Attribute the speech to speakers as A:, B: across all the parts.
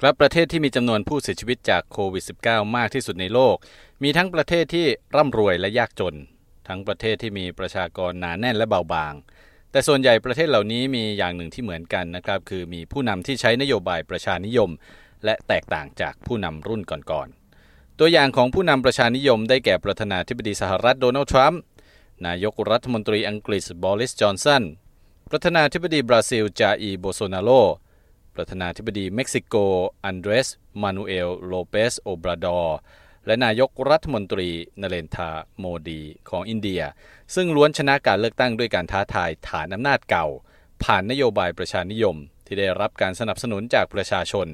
A: ครับประเทศที่มีจำนวนผู้เสียชีวิตจากโควิด -19 มากที่สุดในโลก มีทั้งประเทศที่ร่ำรวยและยากจน ทั้งประเทศที่มีประชากรหนาแน่นและเบาบาง แต่ส่วนใหญ่ประเทศเหล่านี้มีอย่างหนึ่งที่เหมือนกันนะครับ คือมีผู้นำที่ใช้นโยบายประชานิยม และแตกต่างจากผู้นำรุ่นก่อนๆ ตัวอย่างของผู้นำประชานิยมได้แก่ประธานาธิบดีสหรัฐโดนัลด์ทรัมป์ นายกรัฐมนตรีอังกฤษบอริส จอนสัน ประธานาธิบดีบราซิล จาอีร์ โบลโซนาโร ประธานาธิบดีเม็กซิโก อันเดรส มานูเอล โลเปส โอบราดอร์และนายกรัฐมนตรีนเรนทาโมดีของอินเดีย ซึ่งล้วนชนะการเลือกตั้งด้วยการท้าทายฐานอำนาจเก่า ผ่านนโยบายประชานิยม ที่ได้รับการสนับสนุนจากประชาชน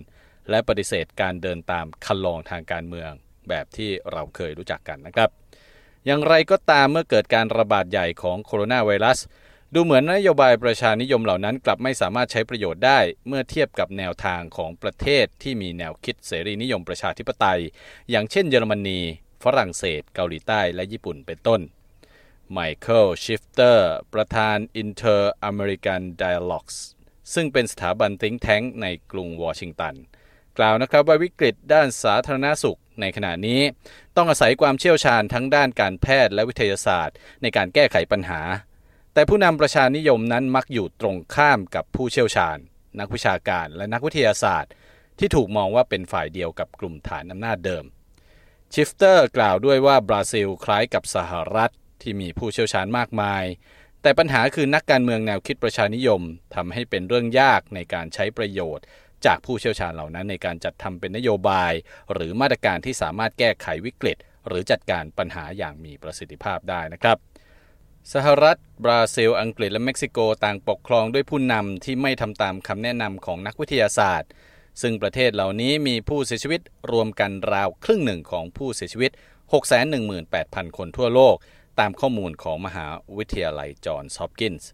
A: และปฏิเสธการเดินตามครรลองทางการเมือง แบบที่เราเคยรู้จักกันนะครับ อย่างไรก็ตามเมื่อเกิดการระบาดใหญ่ของโคโรนาไวรัส ดูเหมือนนโยบายประชานิยมเหล่านั้นกลับไม่สามารถใช้ประโยชน์ได้ เมื่อเทียบกับแนวทางของประเทศที่มีแนวคิดเสรีนิยมประชาธิปไตย อย่างเช่นเยอรมนี ฝรั่งเศส เกาหลีใต้ และญี่ปุ่นเป็นต้น ไมเคิลชิฟเตอร์ประธาน Inter-American Dialogues ซึ่งเป็นสถาบัน think tank ในกรุงวอชิงตัน กล่าวนะครับว่าวิกฤตด้านสาธารณสุขในขณะนี้ ต้องอาศัยความเชี่ยวชาญทั้งด้านการแพทย์และวิทยาศาสตร์ ในการแก้ไขปัญหา แต่ผู้นำประชานิยมนั้นมักอยู่ตรงข้ามกับผู้เชี่ยวชาญ นักวิชาการและนักวิทยาศาสตร์ ที่ถูกมองว่าเป็นฝ่ายเดียวกับกลุ่มฐานอำนาจเดิมชิฟเตอร์กล่าวด้วยว่าบราซิลคล้ายกับสหรัฐที่มีผู้เชี่ยวชาญมากมาย แต่ปัญหาคือนักการเมืองแนวคิดประชานิยมทำให้เป็นเรื่องยากในการใช้ประโยชน์ จากผู้เชี่ยวชาญเหล่านั้นในการจัดทำเป็นนโยบาย หรือมาตรการที่สามารถแก้ไขวิกฤต หรือจัดการปัญหาอย่างมีประสิทธิภาพได้นะครับ สหรัฐ บราซิล อังกฤษ และเม็กซิโกต่างปกครองด้วยผู้นำที่ไม่ทำตามคำแนะนำของนักวิทยาศาสตร์ ซึ่งประเทศเหล่านี้มีผู้เสียชีวิตรวมกันราวครึ่งหนึ่งของผู้เสียชีวิต 618,000 คนทั่วโลก ตามข้อมูลของมหาวิทยาลัยจอห์นส์ฮอปกินส์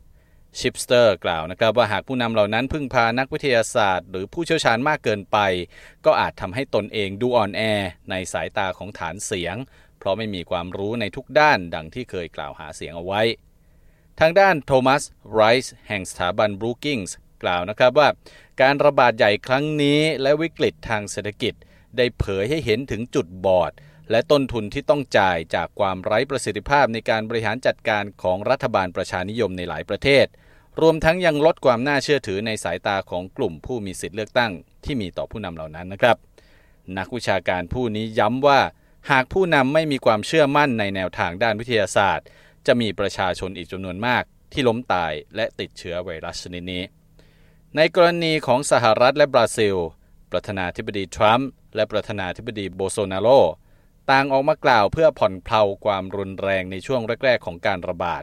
A: ชิฟเตอร์กล่าวนะครับว่าหากผู้นำเหล่านั้นพึ่งพานักวิทยาศาสตร์ หรือผู้เชี่ยวชาญมากเกินไป ก็อาจทำให้ตนเองดูอ่อนแอในสายตาของฐานเสียง เพราะไม่มีความรู้ในทุกด้านดังที่เคยกล่าวหาเสียงเอาไว้ ทางด้านโทมัสไรท์แห่งสถาบันบรูกิงส์กล่าวนะครับว่า การระบาดใหญ่ครั้งนี้และวิกฤตทางเศรษฐกิจ ได้เผยให้เห็นถึงจุดบอด และต้นทุนที่ต้องจ่ายจากความไร้ประสิทธิภาพในการบริหารจัดการของรัฐบาลประชานิยมในหลายประเทศ รวมทั้งยังลดความน่าเชื่อถือในสายตาของกลุ่มผู้มีสิทธิเลือกตั้ง ที่มีต่อผู้นำเหล่านั้นนะครับ นักวิชาการผู้นี้ย้ำว่า หากผู้นำไม่มีความเชื่อมั่นในแนวทางด้านวิทยาศาสตร์ จะมีประชาชนอีกจำนวนมากที่ล้มตายและติดเชื้อไวรัสชนิดนี้ ในกรณีของสหรัฐและบราซิล ประธานาธิบดีทรัมป์และประธานาธิบดีโบโซนาโลต่างออกมากล่าวเพื่อผ่อนเพลาความรุนแรงในช่วงแรก ๆ ของการระบาด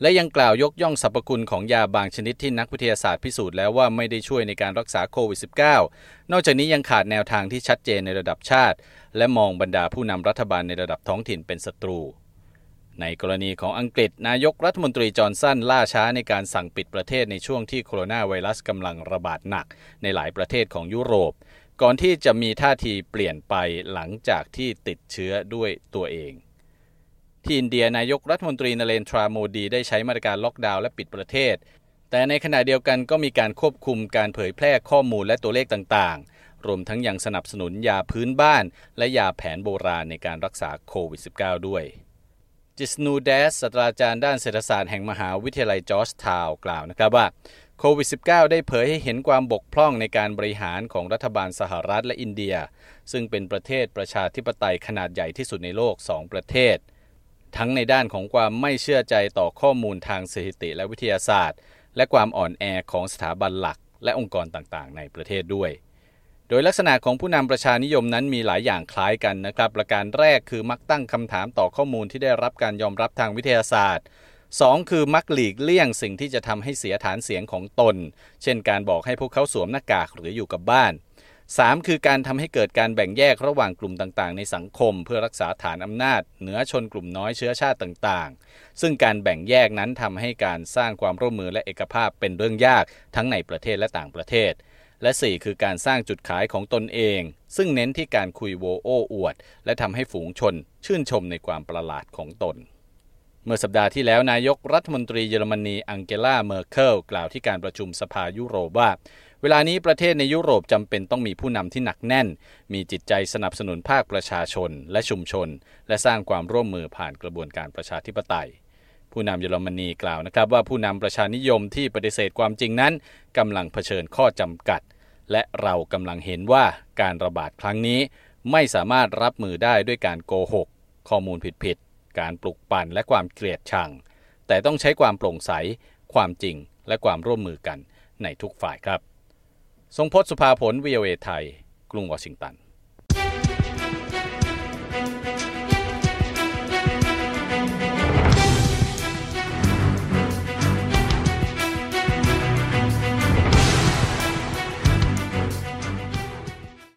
A: และยังกล่าวยกย่องสรรพคุณของยาบางชนิดที่นักวิทยาศาสตร์พิสูจน์แล้วว่าไม่ได้ช่วยในการรักษาโควิด -19 นอกจากนี้ยังขาดแนวทางที่ชัดเจนในระดับชาติ และมองบรรดาผู้นำรัฐบาลในระดับท้องถิ่นเป็นศัตรู ในกรณีของอังกฤษ นายกรัฐมนตรีจอร์นสันล่าช้าในการสั่งปิดประเทศในช่วงที่โคโรนาไวรัสกำลังระบาดหนัก ในหลายประเทศของยุโรป ก่อนที่จะมีท่าทีเปลี่ยนไปหลังจากที่ติดเชื้อด้วยตัวเอง ที่อินเดียนายกรัฐมนตรีนเรนทราโมดี ได้ใช้มาตรการล็อกดาวน์และปิดประเทศ แต่ในขณะเดียวกันก็มีการควบคุมการเผยแพร่ข้อมูลและตัวเลขต่างๆ รวมทั้งยังสนับสนุนยาพื้นบ้าน และยาแผนโบราณในการรักษาโควิด -19 ด้วยจิสนูเดสศาสตราจารย์ด้านเศรษฐศาสตร์แห่งมหาวิทยาลัยจอร์จทาวกล่าวนะครับว่าโควิด -19 ได้เผยให้เห็นความบกพร่องในการบริหารของรัฐบาลสหรัฐและอินเดีย ซึ่งเป็นประเทศประชาธิปไตยขนาดใหญ่ที่สุดในโลก 2 ประเทศ ทั้งในด้านของความไม่เชื่อใจต่อข้อมูลทางสถิติและวิทยาศาสตร์ และความอ่อนแอของสถาบันหลัก และองค์กรต่างๆ ในประเทศด้วย โดยลักษณะของผู้นำประชานิยมนั้นมีหลายอย่างคล้ายกันนะครับ ประการแรกคือมักตั้งคำถามต่อข้อมูลที่ได้รับการยอมรับทางวิทยาศาสตร์ 2. คือมักหลีกเลี่ยงสิ่งที่จะทำให้เสียฐานเสียงของตน เช่นการบอกให้พวกเขาสวมหน้ากากหรืออยู่กับบ้าน 3. คือการทำให้เกิดการแบ่งแยกระหว่างกลุ่มต่างๆ ในสังคม เพื่อรักษาฐานอำนาจ เหนือชนกลุ่มน้อยเชื้อชาติต่างๆ ซึ่งการแบ่งแยกนั้นทำให้การสร้างความร่วมมือและเอกภาพเป็นเรื่องยากทั้งในประเทศและต่างประเทศ และ 4 คือการสร้างจุดขายของตนเอง ซึ่งเน้นที่การคุยโวโอ้อวด และทำให้ฝูงชน ชื่นชมในความประหลาดของตนเมื่อสัปดาห์ที่แล้วนายกรัฐมนตรีเยอรมนีอังเกลาเมอร์เคิลกล่าวที่การประชุมสภายุโรปว่า ววลานี้ประเทศในยุโรปจำเป็นต้องมีผู้นำที่หนักแน่น มีจิตใจสนับสนุนภาคประชาชนและชุมชน และสร้างความร่วมมือผ่านกระบวนการประชาธิปไตย ผู้นำเยอรมนีกล่าวนะครับว่าผู้นำประชานิยมที่ปฏิเสธความจริงนั้นกำลังเผชิญข้อจำกัด และเรากำลังเห็นว่าการระบาดครั้งนี้ ไม่สามารถรับมือได้ด้วยการโกหก ข้อมูลผิดๆการปลุกปั่นและความเกลียดชัง แต่ต้องใช้ความโปร่งใส ความจริงและความร่วมมือกันในทุกฝ่ายครับ ทรงพศสุภาผลวิเวไทย กรุงวอชิงตัน